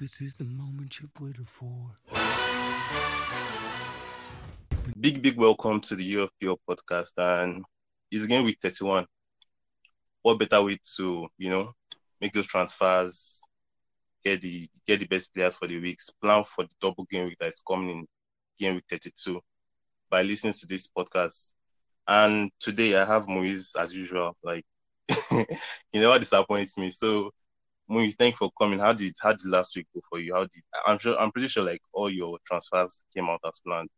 this is the moment you've waited for. Big, big welcome to the UFPO podcast. And it's game week 31. What better way to, you know, make those transfers, get the get the best players for the weeks, plan for the double game week that is coming in game week 32 by listening to this podcast. And today I have Muizz as usual. Like you never disappoints me. So Muizz, thank you for coming. How did how did last week go for you? How did I'm sure I'm pretty sure like all your transfers came out as planned.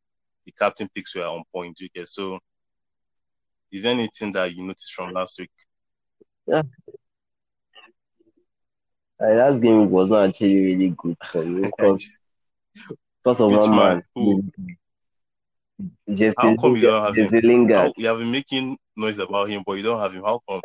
The captain picks were on point. You get so. Is there anything that you noticed from last week? Yeah. Uh, last game was not actually really good for me because, because of Which one man? Who? Jesse, How come you don't have him? Jesse Lingard. How, you have been making noise about him, but you don't have him. How come?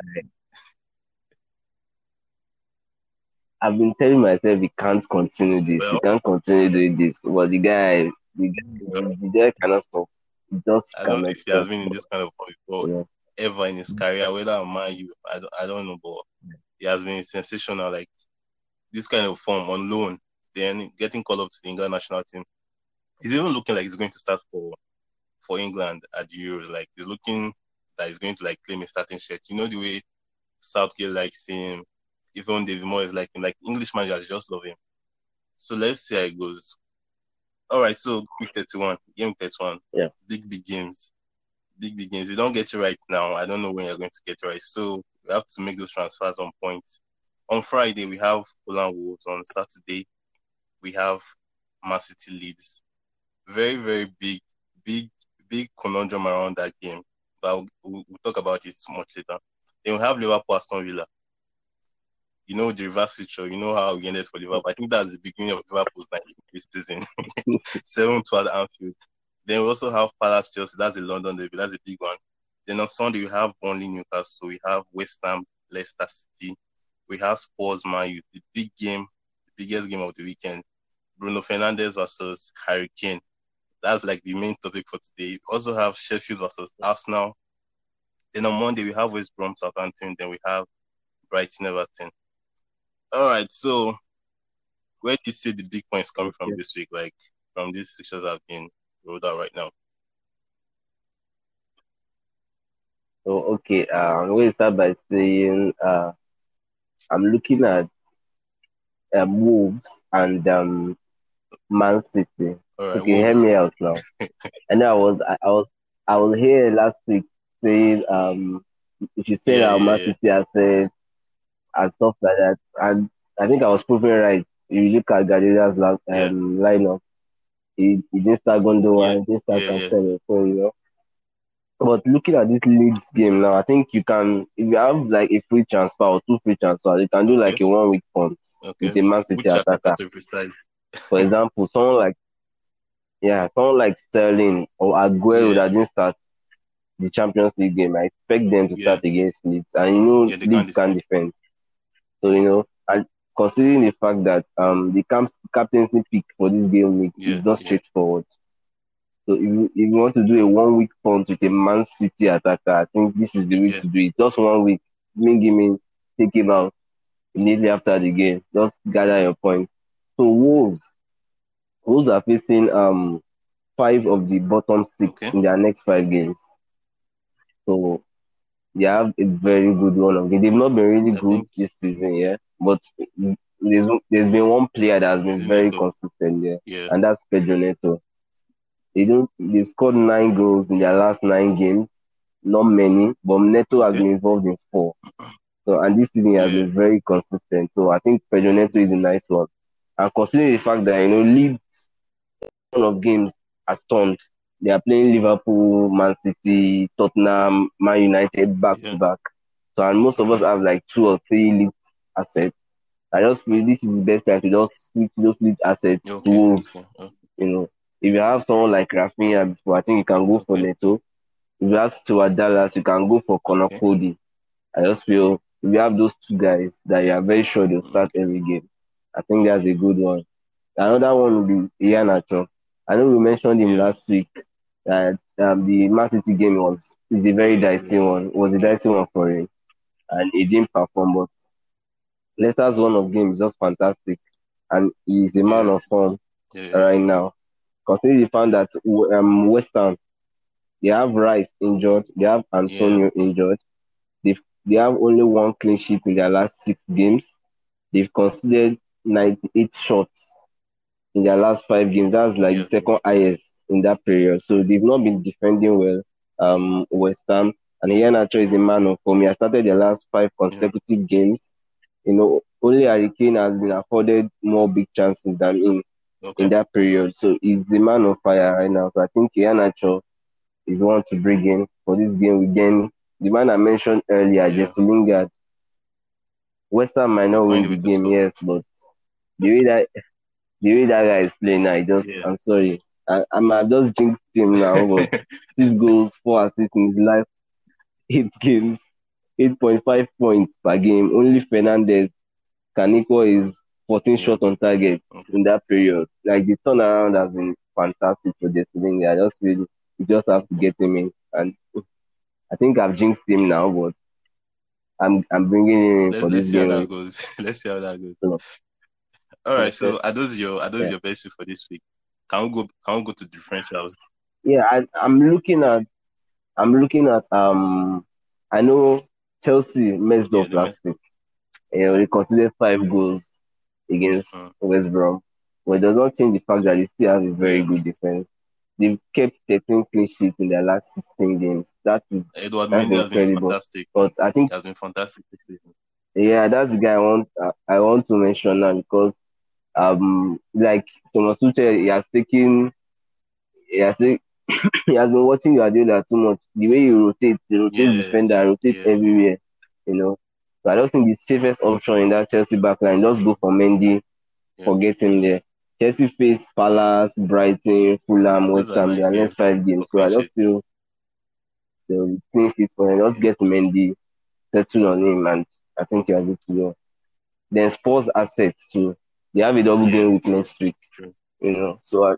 I've been telling myself we can't continue this. Well- we can't continue doing this. But the guy, the guy, the guy cannot stop. He just I don't he has been in this kind of form before, Yeah. ever in his career, whether I'm Man U, I don't, I don't know, but he has been sensational. Like this kind of form on loan, then getting called up to the England national team. He's even looking like he's going to start for for England at the Euros. Like he's looking that he's going to like claim a starting shirt. You know the way Southgate likes him, even David Moyes like him. Like English managers just love him. So let's see how it goes. All right, so week 31, game 31. Yeah. Big, big games. Big, big games. You don't get it right now. I don't know when you're going to get it right. So we have to make those transfers on point. On Friday, we have Fulham Wolves. On Saturday, we have Man City Leeds. Very, very big, big, big conundrum around that game. But we'll, we'll talk about it much later. Then we have Liverpool Aston Villa. You know the reverse feature. You know how we ended for Liverpool. I think that's the beginning of Liverpool's 19th season. Seven to at Anfield. Then we also have Palace Chelsea. That's the London derby. That's a big one. Then on Sunday we have Burnley Newcastle. We have West Ham Leicester City. We have Spurs Man U. The big game, the biggest game of the weekend. Bruno Fernandes versus Harry Kane. That's like the main topic for today. We also have Sheffield versus Arsenal. Then on Monday we have West Brom Southampton. Then we have Brighton Everton. All right, so where do you see the big points coming from this week? Like from these fixtures have been rolled out right now. So okay, uh, I'm going to start by saying uh, I'm looking at um, Wolves and um, Man City. Right, Okay, hear me out now. I know I was I, I was I was here last week saying um if you say Yeah, that yeah, Man yeah. City has said and stuff like that, and I think I was proven right. If you look at Guardiola's la- um, Yeah. lineup, he, he didn't start Gundogan, Yeah, he didn't start yeah. Cancelo, so you know. But looking at this Leeds game now, I think you can if you have like a free transfer or two free transfers, you can do Okay. like a one week punt Okay. with a Man City Which attacker to precise? For example, someone like yeah, someone like Sterling or Aguero Yeah. that didn't start the Champions League game. I expect them to Yeah. start against Leeds, and you know Yeah, Leeds can defend. So you know, and considering the fact that um the camp- captaincy pick for this game week Yeah, is not straightforward. So if you, if you want to do a one week punt with a Man City attacker, I think this is the week Yeah. to do it. Just one week, bring him in, take him out immediately after the game. Just gather your points. So Wolves, Wolves are facing um five of the bottom six Okay. in their next five games. So they have a very good run of games. They've not been really good this season, yeah. But there's there's been one player that has been very consistent there, Yeah. and that's Pedro Neto. They don't they scored nine goals in their last nine games. Not many, but Neto has Okay. been involved in four. So and this season he has Yeah. been very consistent. So I think Pedro Neto is a nice one. And considering the fact that you know Leeds one of games has turned. They are playing Liverpool, Man City, Tottenham, Man United back Yeah. to back. So and most of us have like two or three Leeds assets. I just feel this is the best time to just switch those Leeds assets to Wolves. okay. You know, if you have someone like Rafinha before, I think you can go for Neto. If you have Stuart Dallas, you can go for Conor Okay. Coady. I just feel if you have those two guys that you are very sure they'll mm. start every game, I think that's a good one. Another one will be Iheanacho. I know we mentioned him last week that um, the Man City game was is a very dicey one. It was a dicey one for him, and he didn't perform. But Leicester's one of game is just fantastic. and he's a man of form Yeah. right now. Considering the fact that um, West Ham, they have Rice injured, they have Antonio injured, they they have only one clean sheet in their last six games. They've conceded 98 shots in their last five games. That's like Yeah. the second highest in that period. So they've not been defending well. Um, West Ham and Iheanacho is a man of form. He has started the last five consecutive games. You know, only Harry Kane has been afforded more big chances than him Okay. in that period. So he's the man of fire right now. So I think Iheanacho is one to bring in for this game. Again, the man I mentioned earlier, Yeah. Jesse Lingard. West Ham might not win the game, yes, but the way that the way that guy is playing now, I just Yeah. I'm sorry. I, I'm I've just jinxed him now, but six goals, four assists in his life, eight games, eight point five points per game. Only Fernandes can equal his 14 Yeah. shot on target in that period. Like the turnaround has been fantastic for Jesse Lingard. I just feel you just have to get him in, and I think I've jinxed him now, but I'm I'm bringing him in Let's, for let's this see how game. that goes. let's see how that goes. So- All right. So are those your are those Yeah. your best for this week? Can we go can we go to differentials? Yeah, I, I'm looking at I'm looking at um I know Chelsea messed Yeah, up last week. You know, they considered five goals against Mm. West Brom. But it does not change the fact that they still have a very good defense. They've kept 13 clean sheets in their last 16 games. That is, Edouard That's Mendy incredible. fantastic. but I think He has been fantastic this season. Yeah, that's the guy I want. I want to mention now because, um, like Thomas Tuchel, he has taken, he has take, he has been watching Guardiola too much. The way he rotates, he rotates Yeah, defender, rotates yeah. everywhere. You know, so I don't think the safest option in that Chelsea backline. Just go for Mendy, Yeah. forget him there. Chelsea face Palace, Brighton, Fulham, West Ham. nice Their next five games. So I just feel they'll clean sheets for him. Just get Mendy, settle on him, and I think you're good to go. Then Spurs assets too. They have a double Yeah, game true, next week, true. you know. So I,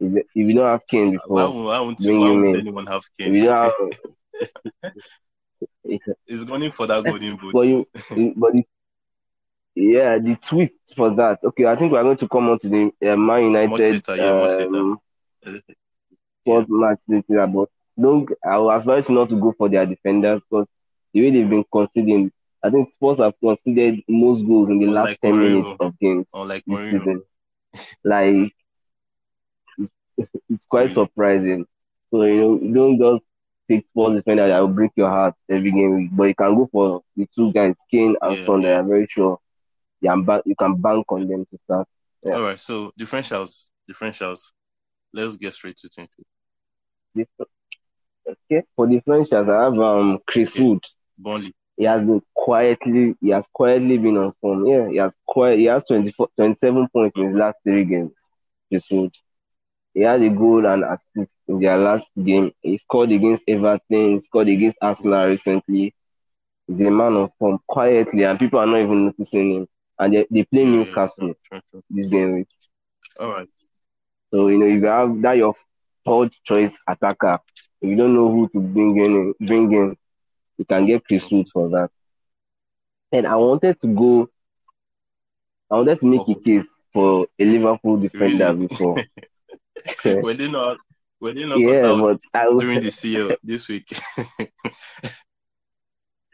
if, if you don't have Kane before, why won't, bring why him won't anyone have if you don't have, He's going for that golden boot. but you, but yeah, the twist for that. Okay, I think we're going to come on to the uh, Man United later, yeah, later. um, yeah. match later, but don't. I will advise you not to go for their defenders because the way they've been conceding, I think Spurs have conceded most goals in the last Unlike ten Mourinho. minutes of games. Unlike this Mourinho. season. Like it's, it's quite surprising. So you know, you don't just take Spurs defender that will break your heart every game week, but you can go for the two guys, Kane and Yeah, Son, that yeah. are very sure you can bank you can bank on them to start. Yeah. All right, so differentials, differentials. Let's get straight to 20. This, okay, for differentials, I have um Chris Okay. Wood. Burnley. He has been quietly, he has quietly been on form. Yeah, he has quiet, he has 24, 27 points in his last three games. Chris Wood. He had a goal and assist in their last game. He scored against Everton, he scored against Arsenal recently. He's a man of form quietly, and people are not even noticing him. And they, they play yeah, Newcastle this game week. All right. So, you know, if you have that your third choice attacker, if you don't know who to bring in, bring in, you can get Chris Wood for that. And I wanted to go, I wanted to make a case for a Liverpool defender Really? before. Were they not were they not yeah, but I was, during the CL this week?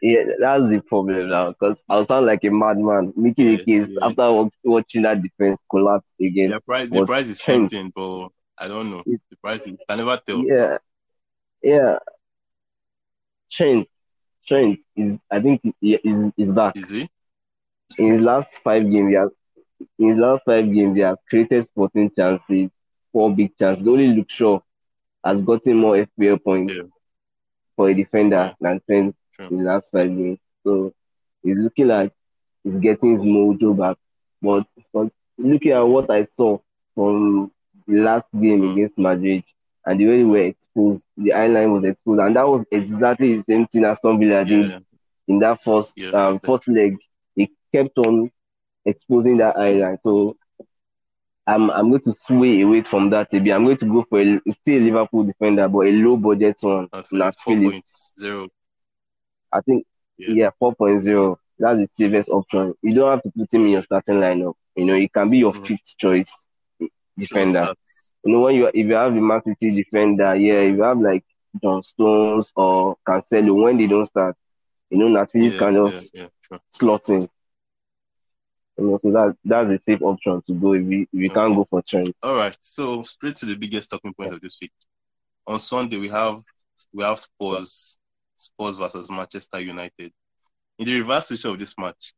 yeah, that's the problem now because I sound like a madman making a case yeah. after wa- watching that defense collapse again. the price the price is tempting, but I don't know. The price is, I never tell. Yeah, yeah. Trent, Trent is, I think, he is is back. Is he? in his last five games, he has in his last five games, he has created 14 chances, four big chances. Only Luke Shaw has gotten more FPL points Yeah. for a defender than Trent True. in the last five games. So he's looking like he's getting his mojo back. But, but looking at what I saw from the last game Mm. against Madrid and the way they were exposed, the eye line was exposed, and that was exactly the same thing Aston Villa did Yeah. in that first Yeah, um, first leg, he kept on exposing that island. So I'm I'm going to sway away from that. Maybe I'm going to go for a, still Liverpool defender, but a low budget one. Nat four Phillips. point zero. I think Yeah. yeah, 4.0. That's the safest option. You don't have to put him in your starting lineup. You know, it can be your Mm. fifth choice defender. Sure, You know, when you if you have the Man City defender, yeah, if you have like John Stones or Cancelo, when they don't start, you know, Nat Phillips yeah, can yeah, just yeah, sure. slot in. You know, so that that's a safe option to go if you if you can't go for Trent. All right, so straight to the biggest talking point of this week. On Sunday, we have we have Spurs, Spurs versus Manchester United. In the reverse switch of this match,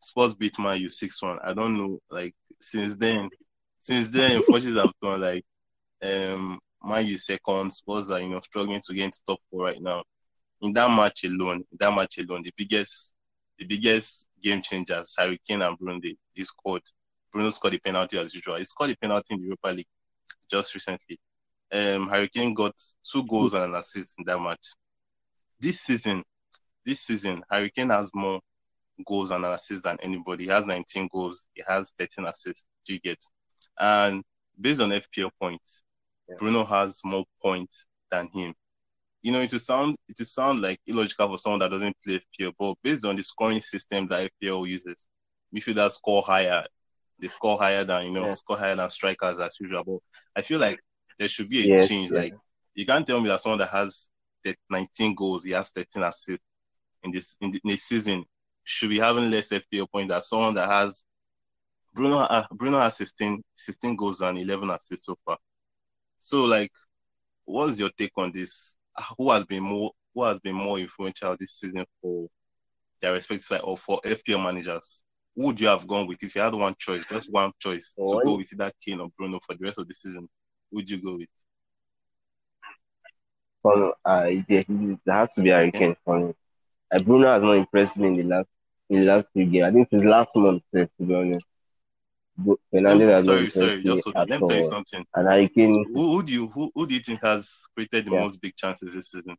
Spurs beat Man U six one. I don't know, like since then, since then, fortunes have gone like um Man U second, Spurs are you know struggling to get into top four right now. In that match alone, that match alone, the biggest the biggest game changers, Harry Kane and Bruno, they, they scored. Bruno scored the penalty as usual. He scored the penalty in the Europa League just recently. Um, Harry Kane got two goals and an assist in that match. This season, this season, Harry Kane has more goals and assists than anybody. He has 19 goals. He has 13 assists. Do you get? And based on FPL points, Yeah. Bruno has more points than him. You know, it will sound it will sound like illogical for someone that doesn't play FPL, but based on the scoring system that FPL uses, midfielders score higher. They score higher than you know, Yeah. score higher than strikers as usual. But I feel like there should be a Yes, change. yeah. Like you can't tell me that someone that has 19 goals, he has 13 assists in this in the, in the season should be having less FPL points than someone that has Bruno. Uh, Bruno has 16, 16 goals and 11 assists so far. So, like, what's your take on this? Who has been more who has been more influential this season for their respective side or for FPL managers? Who would you have gone with if you had one choice, just one choice to go with either Kane or Bruno for the rest of the season? Would you go with? For uh, there has to be Harry Kane for me. Uh, Bruno has not impressed me in the last in the last few games. I think since last month, to be honest. Fernandes has not sorry, sorry, hold Let me tell you something. And Harry Kane, Who, who do you who, who do you think has created the Yeah. most big chances this season?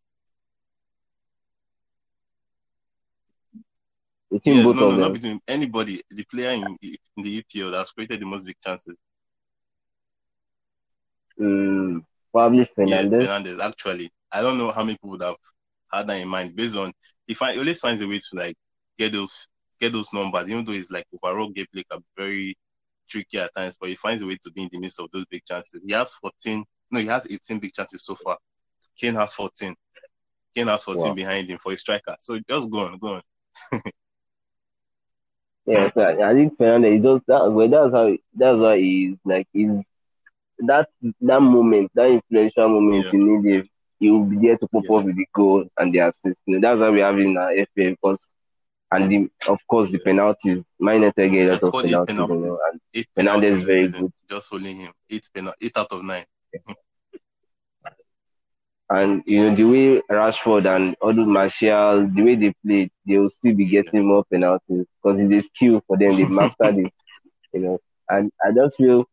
between Yeah, both no, of no, not them, between anybody. The player in, in the EPL that's created the most big chances. mm, probably Yeah, Fernandes. Fernandes. Actually, I don't know how many people would have had that in mind. Based on he find he always finds a way to like get those get those numbers, even though it's like overall gameplay can be very tricky at times, but he finds a way to be in the midst of those big chances. He has 14, no, he has 18 big chances so far. Kane has 14. Kane has 14 Wow. behind him for a striker. So just go on, go on. Yeah, so I, think Fernandes is just that. Well, that's how. That's why he's like he's that that moment, that influential moment Yeah. you need him. He will be there to pop Yeah. up with the goal and the assist. That's why we have him in our FPL because, and the, of course the penalties. My get a lot of penalties, penalties. you know, and Eight Fernandes penalties is very good. Just holding him. Eight penal, eight out of nine. And you know the way Rashford and Odu Martial, the way they play, they will still be getting more penalties because it's a skill for them. They've mastered it, you know. And I just feel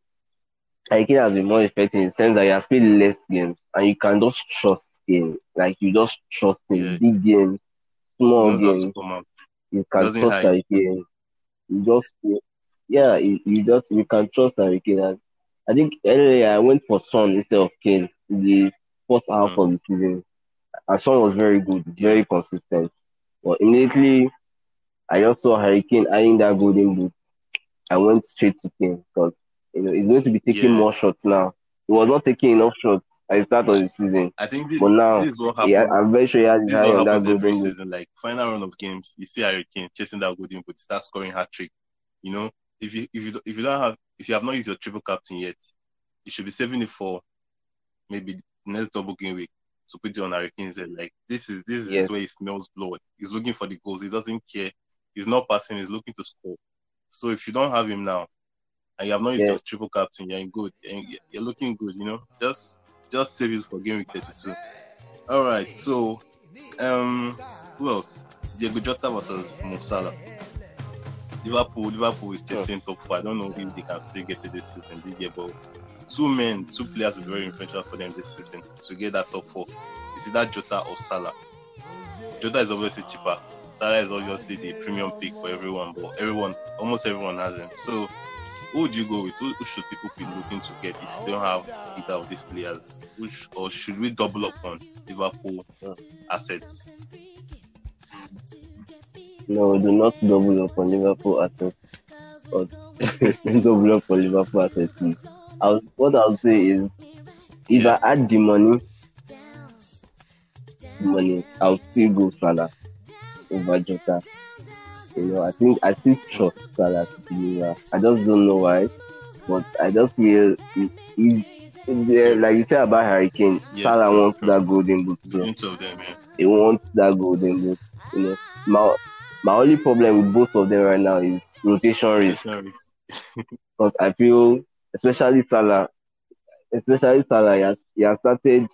like it has been more effective in the sense that he has played less games and you can just trust him. Like you just trust him. Yeah. Big games, small games, to come out. You can Doesn't trust hide. Harry. You just yeah, you, you just you can trust Harry Kane. And I think earlier I went for Son instead of Kane in the first half Mm. of the season. And Son was very good, very consistent. But immediately I just saw Harry Kane eyeing that golden boot. I went straight to Kane because you know he's going to be taking Yeah. more shots now. He was not taking enough shots at the start of the season. I think this, But now, this is what happens. Yeah, I'm very sure he has his eye what on that happens every golden season. Like final round of games, you see Harry Kane chasing that golden boot, start scoring hat trick. You know, if you if you don't- if you don't have if you have not used your triple captain yet, you should be saving it for maybe next double game week to put it on Harry Kane's head. Like this is this Yes. is where he smells blood. He's looking for the goals. He doesn't care. He's not passing. He's looking to score. So if you don't have him now, and you have not used Yeah. your triple captain, you're in good. You're, you're looking good. You know, just just save it for game week 32. All right. So, um, who else? Diogo Jota versus Mo Salah. Liverpool, Liverpool is chasing top four. I don't know if they can still get to this season. Big year, but two men, two players were very influential for them this season to get that top four. Is either Jota or Salah. Jota is obviously cheaper. Salah is obviously the premium pick for everyone, but everyone, almost everyone has him. So, who do you go with? Who, who should people be looking to get if you don't have either of these players? Which or should we double up on Liverpool assets? No, do not double up on Liverpool assets. But no block for Liverpool as a team. I was, what I'll say is, if Yeah. I add the money, money, I'll still go Salah over Jota. You know, I think I still trust Salah to. I just don't know why, but I just feel he- he's yeah, like you said about Hurricane. Yeah, Salah wants that golden boot. Between of them, yeah. he wants that golden boot. You know, my my only problem with both of them right now is rotation risk because I feel, especially Salah, especially Salah, he has, he has started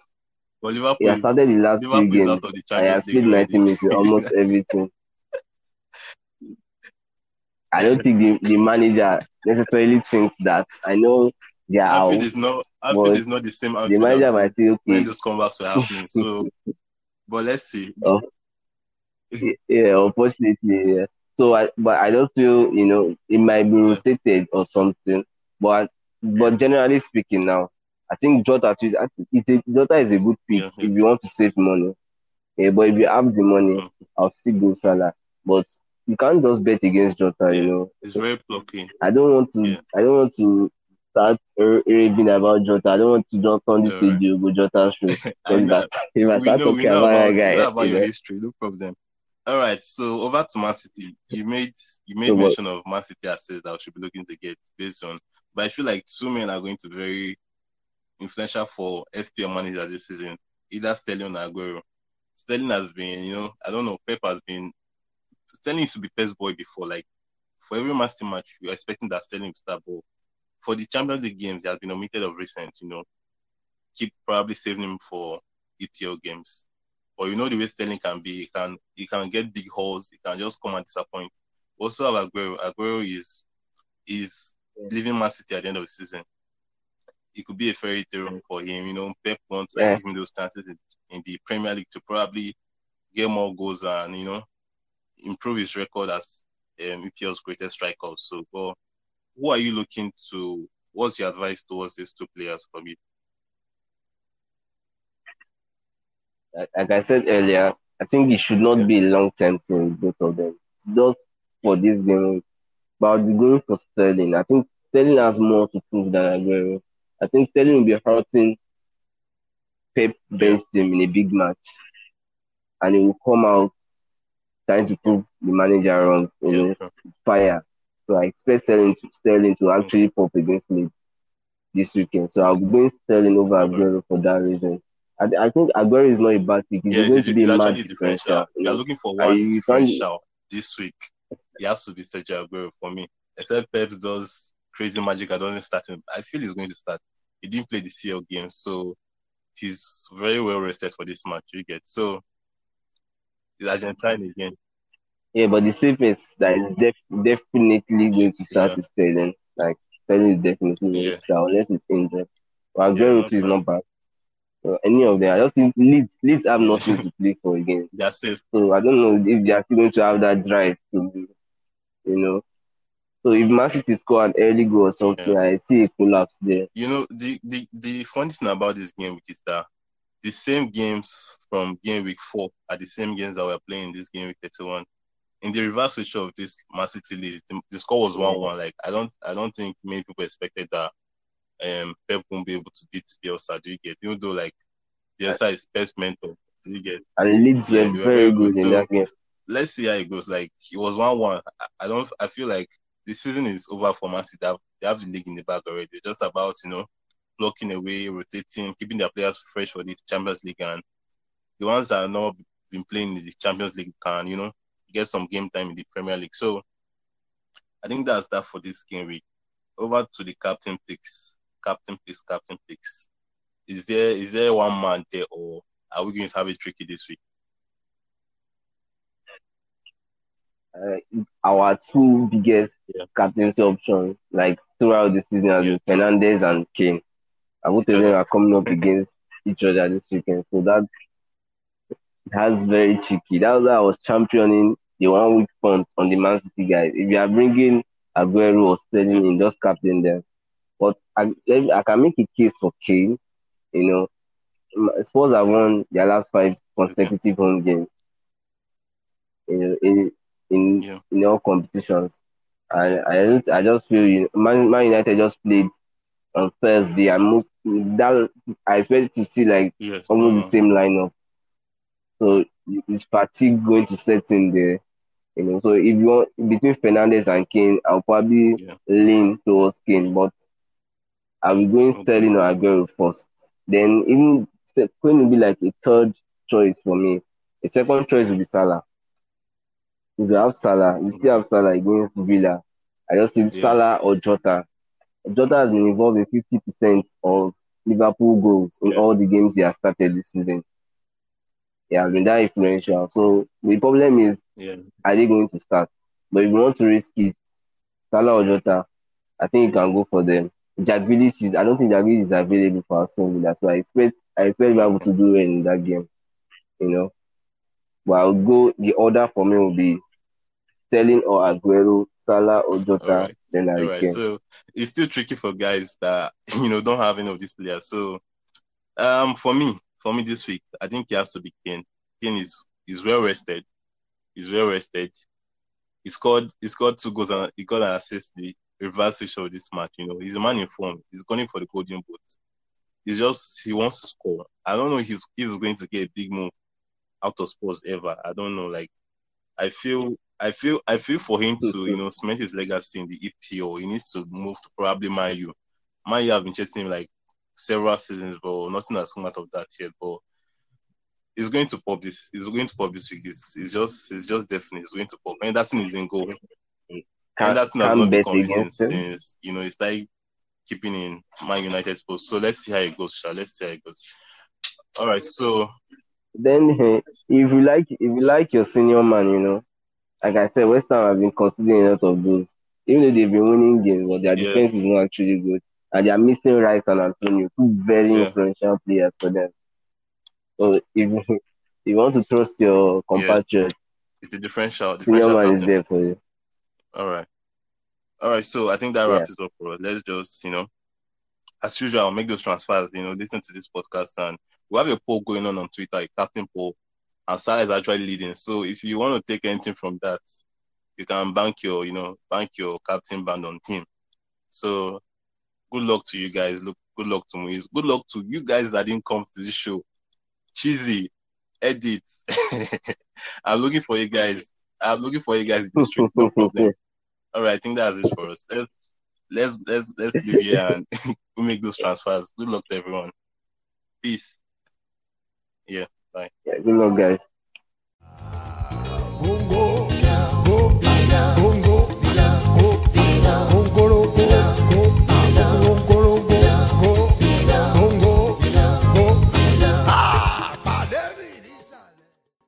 Liverpool he has started the last few Liverpool is games. out of the I League played 90 minutes almost everything. I don't think the, the manager necessarily thinks that. I know they are out. Is not but is not the same The Anfield manager might say, when okay, those comebacks were happening. So, but let's see. Oh. yeah, unfortunately, yeah. So, I, but I don't feel, you know, it might be rotated or something. But, but generally speaking, now, I think Jota is, a, Jota is a good pick Yeah, if you want to save money. Yeah, but if you have the money, Mm. I'll still go Salah. But you can't just bet against Jota, you know. It's very plucky. I don't want to. Yeah. I don't want to start raving about Jota. I don't want to just turn this right. Diogo Jota show. If I start know, we talking know about about, guy, know about you your know, history. No problem. All right, so over to Man City. You made you made So what- mention of Man City assets that we should be looking to get based on, but I feel like two men are going to be very influential for FPL managers this season. Either Sterling or Aguero. Sterling has been, you know, I don't know, Pep has been Sterling used to be best boy before. Like for every City match, you're expecting that Sterling will start, but for the Champions League games, he has been omitted of recent. You know, keep probably saving him for EPL games. But you know the way Sterling can be, he can he can get big holes, he can just come and disappoint. Also have Aguero. Aguero is is leaving Man City at the end of the season. It could be a fairy tale for him. You know, Pep wants to like, Yeah. give him those chances in, in the Premier League to probably get more goals and you know improve his record as um, EPL's greatest striker. So, but who are you looking to? What's your advice towards these two players for me? like, I said earlier, I think it should not Yeah. be a long term thing, both of them. It's just for this game. But I'll be going for Sterling. I think Sterling has more to prove than Aguero. I think Sterling will be hurting Pep benched him in a big match. And he will come out trying to prove the manager wrong, you know, fire. So I expect Sterling to, Sterling to actually pop against me this weekend. So I'll be going Sterling over Aguero for that reason. I, I think Aguero is not a bad pick. He's yeah, going to be a actually differential. You You're looking for one you differential this week. It has to be Sergio Aguero for me. Except Pep does crazy magic I don't start him. I feel he's going to start. He didn't play the CL game, so he's very well rested for this match. You get so it's Argentine again. Yeah, but the safest that is def- definitely going to start Yeah. is Sterling. Like Sterling is definitely going Yeah. to start unless he's injured. But Aguero Yeah, too is not bad. So any of them, I just think Leeds, Leeds have nothing to play for again. They're safe. So I don't know if they are still going to have that drive to, you know. So if Man City score an early goal or something, I see a collapse there. You know, the, the, the funny thing about this game week is that the same games from game week four are the same games that we're playing in this game week 31. In the reverse switch of this Man City lead, the, the score was one one. Like I don't I don't think many people expected that um Pep won't be able to beat Bielsa, do you get? Even though like Bielsa is best mentor, do you get? And Leeds were very very good in So- that game. Let's see how it goes. Like it was one one. I, I don't I feel like the season is over for Man City. They have, they have the league in the bag already. Just about, you know, blocking away, rotating, keeping their players fresh for the Champions League. And the ones that have not been playing in the Champions League can, you know, get some game time in the Premier League. So I think that's that for this game week. Over to the captain picks. Captain picks, captain picks. Is there is there one man there or are we going to have it tricky this week? uh, our two biggest Yeah. captaincy options, like throughout the season, has Yeah. been Fernandes and Kane. And both of them are coming up against each other this weekend. So that that's very tricky. That was why I was championing the one week front on the Man City guys. If you are bringing Aguero or Sterling in, just captain them. But I, I can make a case for Kane. You know, Spurs have won their last five consecutive home games. In, in in Yeah. in all competitions. I I, I just feel you Man, Man United just played on Thursday, and most that I expect to see like yes, almost uh, the same lineup. So is fatigue going to set in there? You know, so if you want between Fernandes and Kane, I'll probably yeah, lean towards Kane, but I'll be going okay, Sterling or Aguero first. Then even Kane will be like a third choice for me. A second choice will be Salah. If you have Salah, you still have Salah against Villa. I just think yeah, Salah or Jota. Jota has been involved in 50% of Liverpool goals in yeah, all the games he has started this season. He has been that influential. So the problem is, yeah, are they going to start? But if you want to risk it, Salah or Jota, I think you can go for them. Jack Grealish is, I don't think Jack Grealish is available for Aston Villa, so I expect I expect Liverpool okay, to do well in that game. You know, but I'll go. The order for me will be Sterling or Aguero, Salah or Jota, right, then Harry right. Kane. So it's still tricky for guys that you know don't have any of these players. So um, for me, for me this week, I think he has to be Kane. Kane is is well rested. He's well rested. He scored he scored two goals and he got an assist. The reverse switch of this match. You know, he's a man in form. He's going for the golden boot. He's just he wants to score. I don't know if he's if he's going to get a big move out of Spurs ever. I don't know. Like I feel I feel I feel for him to, you know, cement his legacy in the EPL, he needs to move to probably Man U. Man U have been chasing him like several seasons, but nothing has come out of that yet. But he's going to pop this. He's going to pop this week. It's, it's just it's just definitely he's going to pop. Henderson is in goal. Can't, Henderson has not been convincing since you know he started keeping in Man United's post. So let's see how it goes, Sha. Let's see how it goes. All right, so Then eh, if you like if you like your senior man, you know, like I said, West Ham have been considering a lot of goals. Even though they've been winning games, but their Yeah. defense is not actually good. And they are missing Rice and Antonio, two very Yeah. influential players for them. So if you, if you want to trust your compatriot, it's a differential differential man is there for you. All right. All right. So I think that Yeah. wraps it up for us. Let's just, you know, as usual, I'll make those transfers, you know, listen to this podcast and we have a poll going on on Twitter, a captain poll, and Salah is actually leading. So if you want to take anything from that, you can bank your, you know, bank your captain band on him. So good luck to you guys. Look, good luck to me. Good luck to you guys that didn't come to this show. Cheesy, edit. I'm looking for you guys. I'm looking for you guys in the street. No problem. All right, I think that's it for us. Let's let's let's let's leave here and we'll make those transfers. Good luck to everyone. Peace. Yeah. Yeah, good luck, guys.